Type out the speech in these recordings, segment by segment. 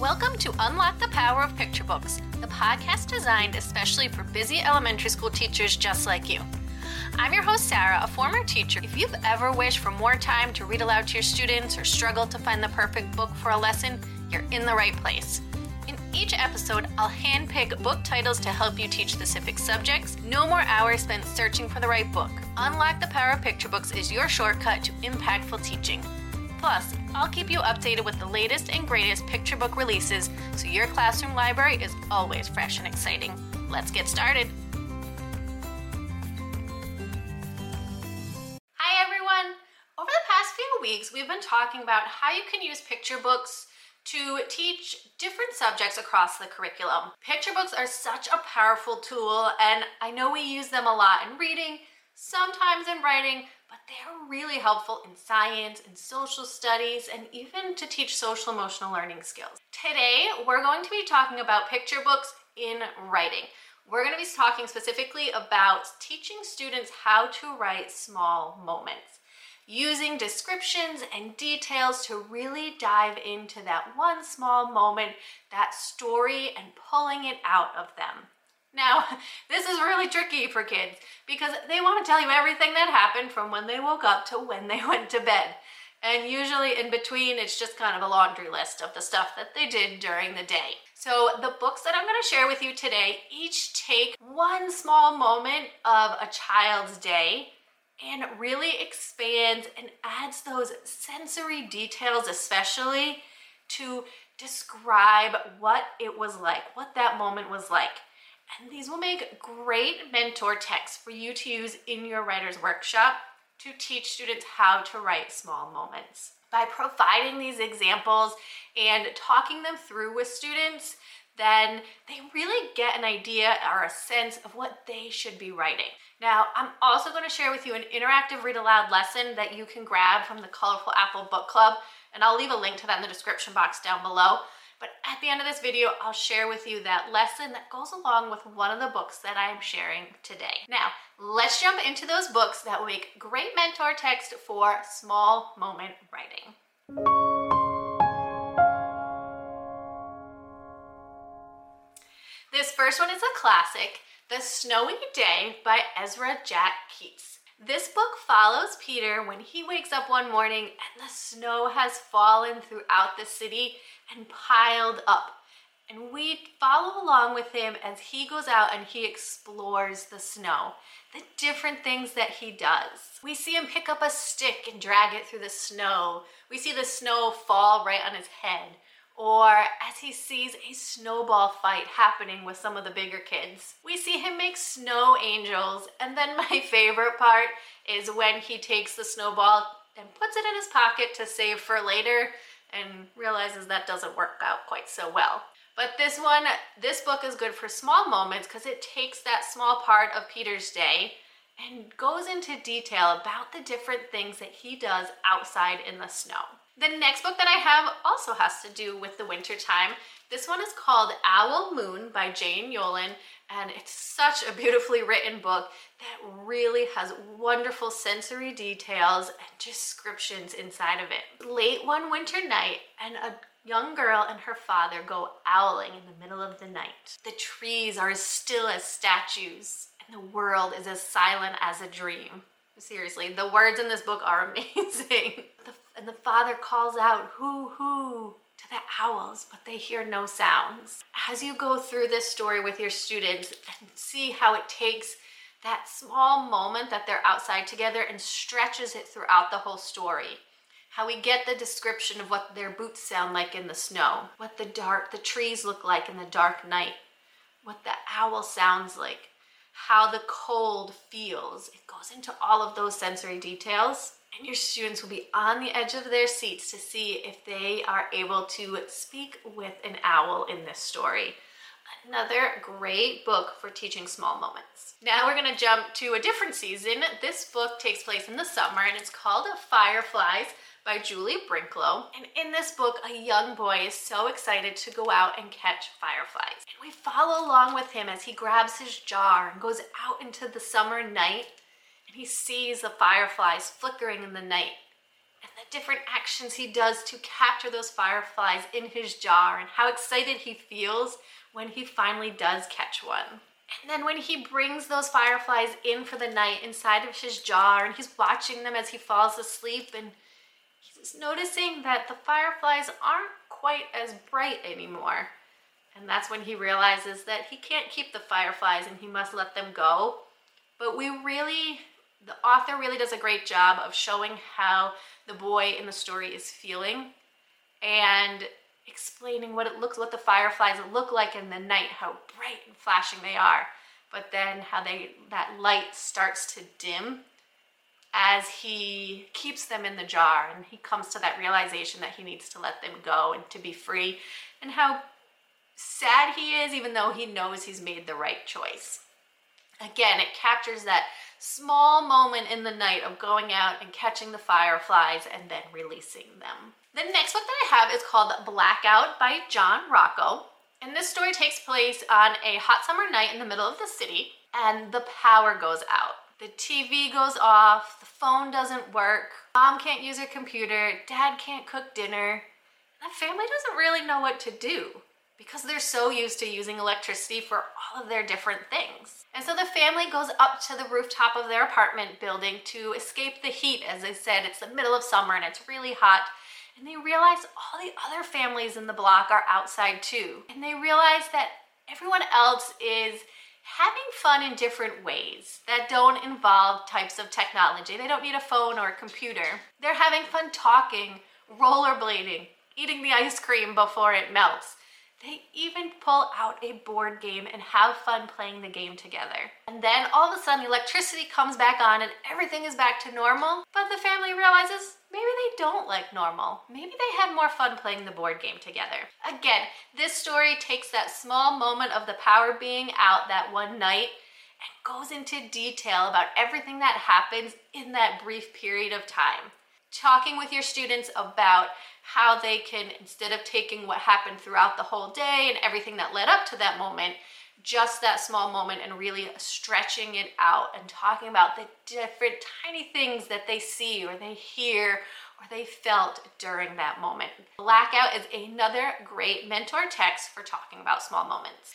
Welcome to Unlock the Power of Picture Books, the podcast designed especially for busy elementary school teachers just like you. I'm your host, Sara, a former teacher. If you've ever wished for more time to read aloud to your students or struggled to find the perfect book for a lesson, you're in the right place. In each episode, I'll handpick book titles to help you teach specific subjects. No more hours spent searching for the right book. Unlock the Power of Picture Books is your shortcut to impactful teaching. Plus, I'll keep you updated with the latest and greatest picture book releases so your classroom library is always fresh and exciting. Let's get started. Hi, everyone. Over the past few weeks, we've been talking about how you can use picture books to teach different subjects across the curriculum. Picture books are such a powerful tool, and I know we use them a lot in reading, sometimes in writing, but they're really helpful in science and social studies and even to teach social emotional learning skills. Today, we're going to be talking about picture books in writing. We're going to be talking specifically about teaching students how to write small moments, using descriptions and details to really dive into that one small moment, that story, and pulling it out of them. Now, this is really tricky for kids because they want to tell you everything that happened from when they woke up to when they went to bed. And usually in between, it's just kind of a laundry list of the stuff that they did during the day. So, the books that I'm going to share with you today each take one small moment of a child's day and really expands and adds those sensory details, especially to describe what it was like, what that moment was like. And these will make great mentor texts for you to use in your writer's workshop to teach students how to write small moments. By providing these examples and talking them through with students, then they really get an idea or a sense of what they should be writing. Now, I'm also going to share with you an interactive read aloud lesson that you can grab from the Colorful Apple Book Club, and I'll leave a link to that in the description box down below. But at the end of this video, I'll share with you that lesson that goes along with one of the books that I am sharing today. Now, let's jump into those books that make great mentor text for small moment writing. This first one is a classic, The Snowy Day by Ezra Jack Keats. This book follows Peter when he wakes up one morning and the snow has fallen throughout the city and piled up. And we follow along with him as he goes out and he explores the snow, the different things that he does. We see him pick up a stick and drag it through the snow. We see the snow fall right on his head. Or as he sees a snowball fight happening with some of the bigger kids. We see him make snow angels. And then my favorite part is when he takes the snowball and puts it in his pocket to save for later and realizes that doesn't work out quite so well. But this one, this book is good for small moments because it takes that small part of Peter's day and goes into detail about the different things that he does outside in the snow. The next book that I have also has to do with the winter time. This one is called Owl Moon by Jane Yolen, and it's such a beautifully written book that really has wonderful sensory details and descriptions inside of it. Late one winter night, and a young girl and her father go owling in the middle of the night. The trees are as still as statues, and the world is as silent as a dream. Seriously, the words in this book are amazing. The, and the father calls out, Hoo hoo, to the owls, but they hear no sounds. As you go through this story with your students and see how it takes that small moment that they're outside together and stretches it throughout the whole story. How we get the description of what their boots sound like in the snow, what the dark the trees look like in the dark night, what the owl sounds like, how the cold feels. It goes into all of those sensory details and your students will be on the edge of their seats to see if they are able to speak with an owl in this story. Another great book for teaching small moments. Now we're going to jump to a different season. This book takes place in the summer and it's called Fireflies by Julie Brinckloe. And in this book, a young boy is so excited to go out and catch fireflies. And we follow along with him as he grabs his jar and goes out into the summer night and he sees the fireflies flickering in the night. and the different actions he does to capture those fireflies in his jar and how excited he feels when he finally does catch one. And then when he brings those fireflies in for the night inside of his jar and he's watching them as he falls asleep and he's noticing that the fireflies aren't quite as bright anymore. And that's when he realizes that he can't keep the fireflies and he must let them go. But we really, the author really does a great job of showing how the boy in the story is feeling and explaining what it looks, what the fireflies look like in the night, how bright and flashing they are. But then how they, that light starts to dim as he keeps them in the jar and he comes to that realization that he needs to let them go and to be free and how sad he is even though he knows he's made the right choice. Again, it captures that small moment in the night of going out and catching the fireflies and then releasing them. The next book that I have is called Blackout by John Rocco. And this story takes place on a hot summer night in the middle of the city, and the power goes out. The TV goes off, the phone doesn't work, mom can't use her computer, dad can't cook dinner. The family doesn't really know what to do because they're so used to using electricity for all of their different things. And so the family goes up to the rooftop of their apartment building to escape the heat. As I said, it's the middle of summer and it's really hot. And they realize all the other families in the block are outside too. And they realize that everyone else is having fun in different ways that don't involve types of technology. They don't need a phone or a computer. They're having fun talking, rollerblading, eating the ice cream before it melts they even pull out a board game and have fun playing the game together. And then all of a sudden, electricity comes back on and everything is back to normal. But the family realizes maybe they don't like normal. Maybe they had more fun playing the board game together. Again, this story takes that small moment of the power being out that one night and goes into detail about everything that happens in that brief period of time. Talking with your students about how they can, instead of taking what happened throughout the whole day and everything that led up to that moment, just that small moment and really stretching it out and talking about the different tiny things that they see or they hear or they felt during that moment. Blackout is another great mentor text for talking about small moments.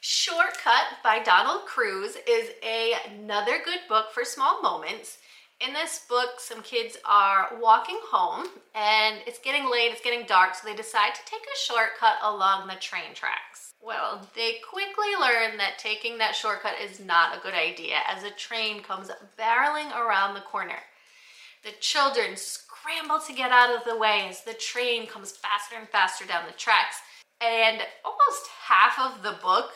Shortcut by Donald Crews is a, another good book for small moments in this book, some kids are walking home and it's getting late, it's getting dark, so they decide to take a shortcut along the train tracks. Well, they quickly learn that taking that shortcut is not a good idea as a train comes barreling around the corner. The children scramble to get out of the way as the train comes faster and faster down the tracks. And almost half of the book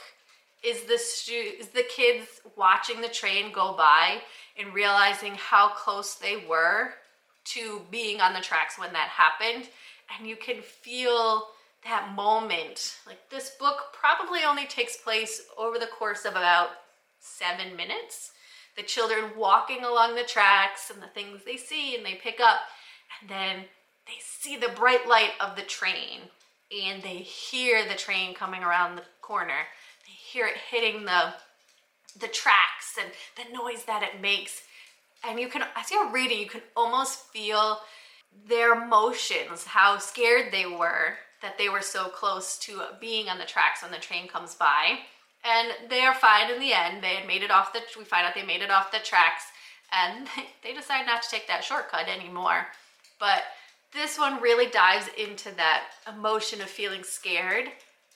is the, stu- is the kids watching the train go by and realizing how close they were to being on the tracks when that happened. And you can feel that moment. Like this book probably only takes place over the course of about seven minutes. The children walking along the tracks and the things they see and they pick up, and then they see the bright light of the train and they hear the train coming around the corner. They hear it hitting the the tracks and the noise that it makes. And you can, as you're reading, you can almost feel their emotions, how scared they were that they were so close to being on the tracks when the train comes by. And they are fine in the end. They had made it off the, we find out they made it off the tracks and they decide not to take that shortcut anymore. But this one really dives into that emotion of feeling scared.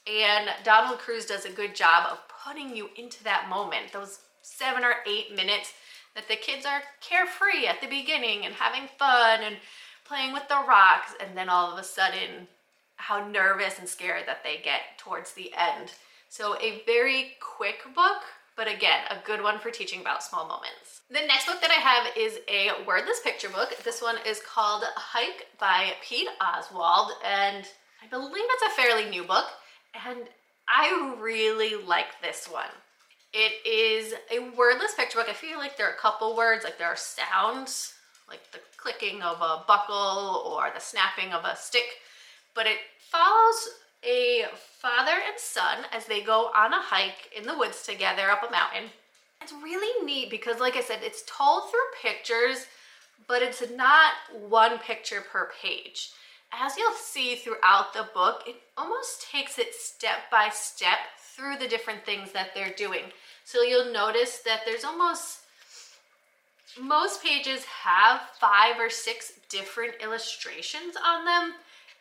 And Donald Crews does a good job of putting you into that moment, those seven or eight minutes that the kids are carefree at the beginning and having fun and playing with the rocks, and then all of a sudden, how nervous and scared that they get towards the end. So, a very quick book, but again, a good one for teaching about small moments. The next book that I have is a wordless picture book. This one is called Hike by Pete Oswald, and I believe it's a fairly new book. And I really like this one. It is a wordless picture book. I feel like there are a couple words, like there are sounds, like the clicking of a buckle or the snapping of a stick, but it follows a father and son as they go on a hike in the woods together up a mountain. It's really neat because, like I said, it's told through pictures, but it's not one picture per page. As you'll see throughout the book, it almost takes it step by step through the different things that they're doing. So you'll notice that there's almost most pages have five or six different illustrations on them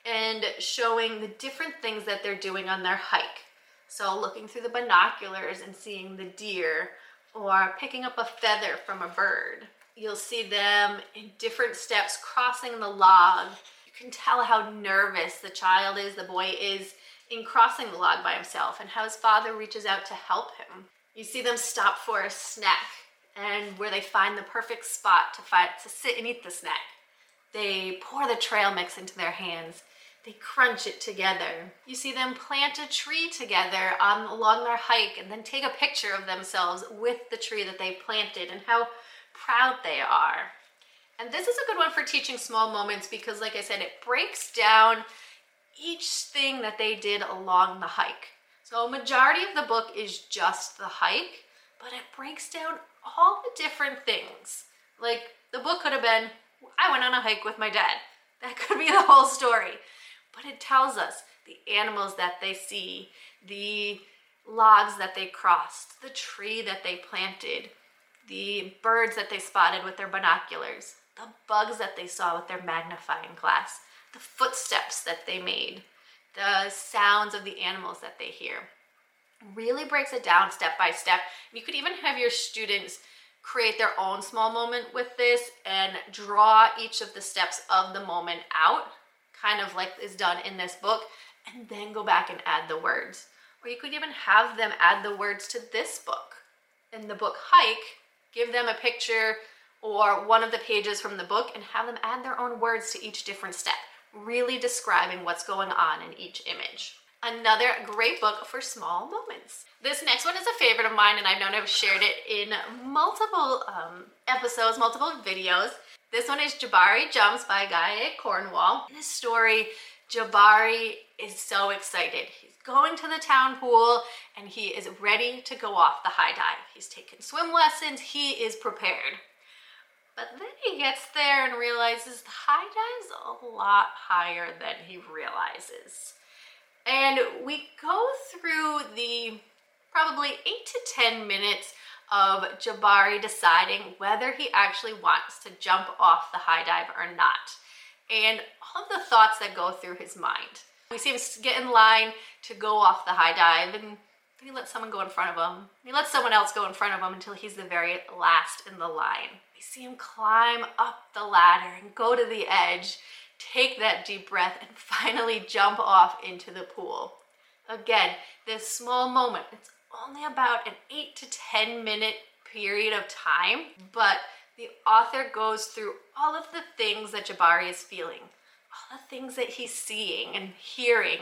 and showing the different things that they're doing on their hike. So looking through the binoculars and seeing the deer or picking up a feather from a bird. You'll see them in different steps crossing the log. Can tell how nervous the child is, the boy is in crossing the log by himself and how his father reaches out to help him. You see them stop for a snack and where they find the perfect spot to, fight, to sit and eat the snack. They pour the trail mix into their hands. They crunch it together. You see them plant a tree together on, along their hike and then take a picture of themselves with the tree that they planted and how proud they are. And this is a good one for teaching small moments because, like I said, it breaks down each thing that they did along the hike. So, a majority of the book is just the hike, but it breaks down all the different things. Like the book could have been, I went on a hike with my dad. That could be the whole story. But it tells us the animals that they see, the logs that they crossed, the tree that they planted, the birds that they spotted with their binoculars, the bugs that they saw with their magnifying glass, the footsteps that they made, the sounds of the animals that they hear really breaks it down step by step. You could even have your students create their own small moment with this and draw each of the steps of the moment out, kind of like is done in this book, and then go back and add the words. Or you could even have them add the words to this book. In the book Hike, give them a picture or one of the pages from the book and have them add their own words to each different step, really describing what's going on in each image. Another great book for small moments. This next one is a favorite of mine, and I've known I've shared it in multiple um, episodes, multiple videos. This one is Jabari Jumps by Gaia Cornwall. In this story, Jabari is so excited. He's going to the town pool and he is ready to go off the high dive. He's taken swim lessons, he is prepared. But then he gets there and realizes the high dive's a lot higher than he realizes. And we go through the probably eight to 10 minutes of Jabari deciding whether he actually wants to jump off the high dive or not. And all of the thoughts that go through his mind. We see him get in line to go off the high dive and he lets someone go in front of him. He lets someone else go in front of him until he's the very last in the line. We see him climb up the ladder and go to the edge take that deep breath, and finally jump off into the pool. Again, this small moment, it's only about an 8 to 10 minute period of time, but the author goes through all of the things that Jabari is feeling, all the things that he's seeing and hearing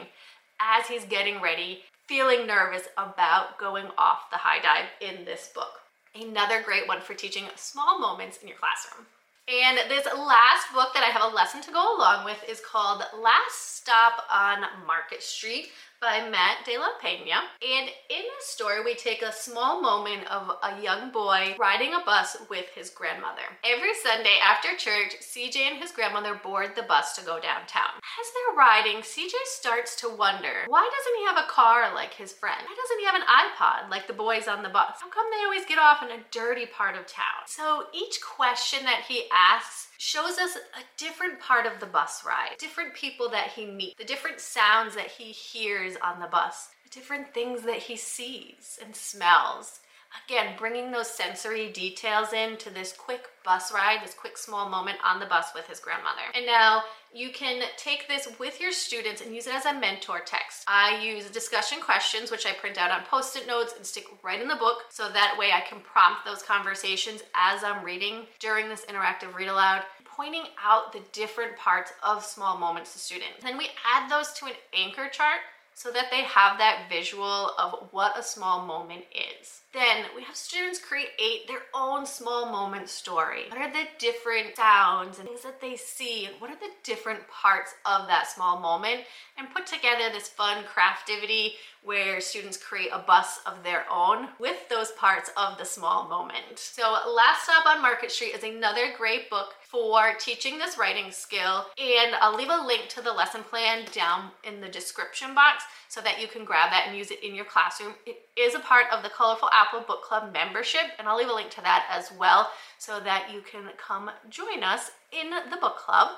as he's getting ready, feeling nervous about going off the high dive in this book. Another great one for teaching small moments in your classroom. And this last book that I have a lesson to go along with is called Last Stop on Market Street by Matt de la Pena. And in this story, we take a small moment of a young boy riding a bus with his grandmother. Every Sunday after church, CJ and his grandmother board the bus to go downtown. As they're riding, CJ starts to wonder, why doesn't he have a car like his friend? Why doesn't he have an iPod like the boys on the bus? How come they always get off in a dirty part of town? So each question that he asks shows us a different part of the bus ride, different people that he meets, the different sounds that he hears on the bus, the different things that he sees and smells. Again, bringing those sensory details into this quick bus ride, this quick small moment on the bus with his grandmother. And now you can take this with your students and use it as a mentor text. I use discussion questions, which I print out on post it notes and stick right in the book so that way I can prompt those conversations as I'm reading during this interactive read aloud pointing out the different parts of small moments to students. Then we add those to an anchor chart so that they have that visual of what a small moment is. Then we have students create their own small moment story. What are the different sounds and things that they see? What are the different parts of that small moment? And put together this fun craftivity where students create a bus of their own with those parts of the small moment. So Last Stop on Market Street is another great book for teaching this writing skill. And I'll leave a link to the lesson plan down in the description box so that you can grab that and use it in your classroom. It is a part of the Colorful Apple Book Club membership, and I'll leave a link to that as well so that you can come join us in the book club.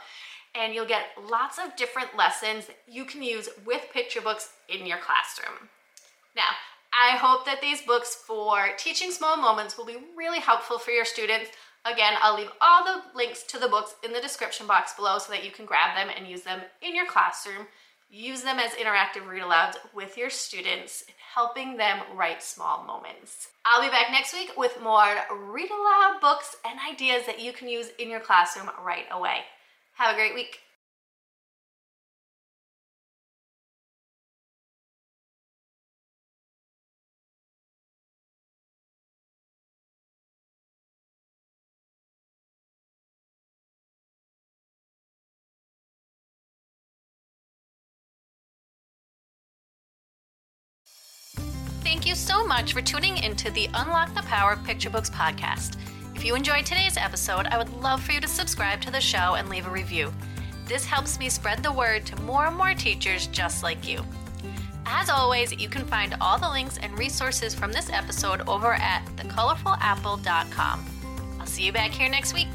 And you'll get lots of different lessons you can use with picture books in your classroom. Now, I hope that these books for teaching small moments will be really helpful for your students. Again, I'll leave all the links to the books in the description box below so that you can grab them and use them in your classroom. Use them as interactive read alouds with your students, helping them write small moments. I'll be back next week with more read aloud books and ideas that you can use in your classroom right away. Have a great week. Thank you so much for tuning into the Unlock the Power Picture Books podcast. If you enjoyed today's episode, I would love for you to subscribe to the show and leave a review. This helps me spread the word to more and more teachers just like you. As always, you can find all the links and resources from this episode over at thecolorfulapple.com. I'll see you back here next week.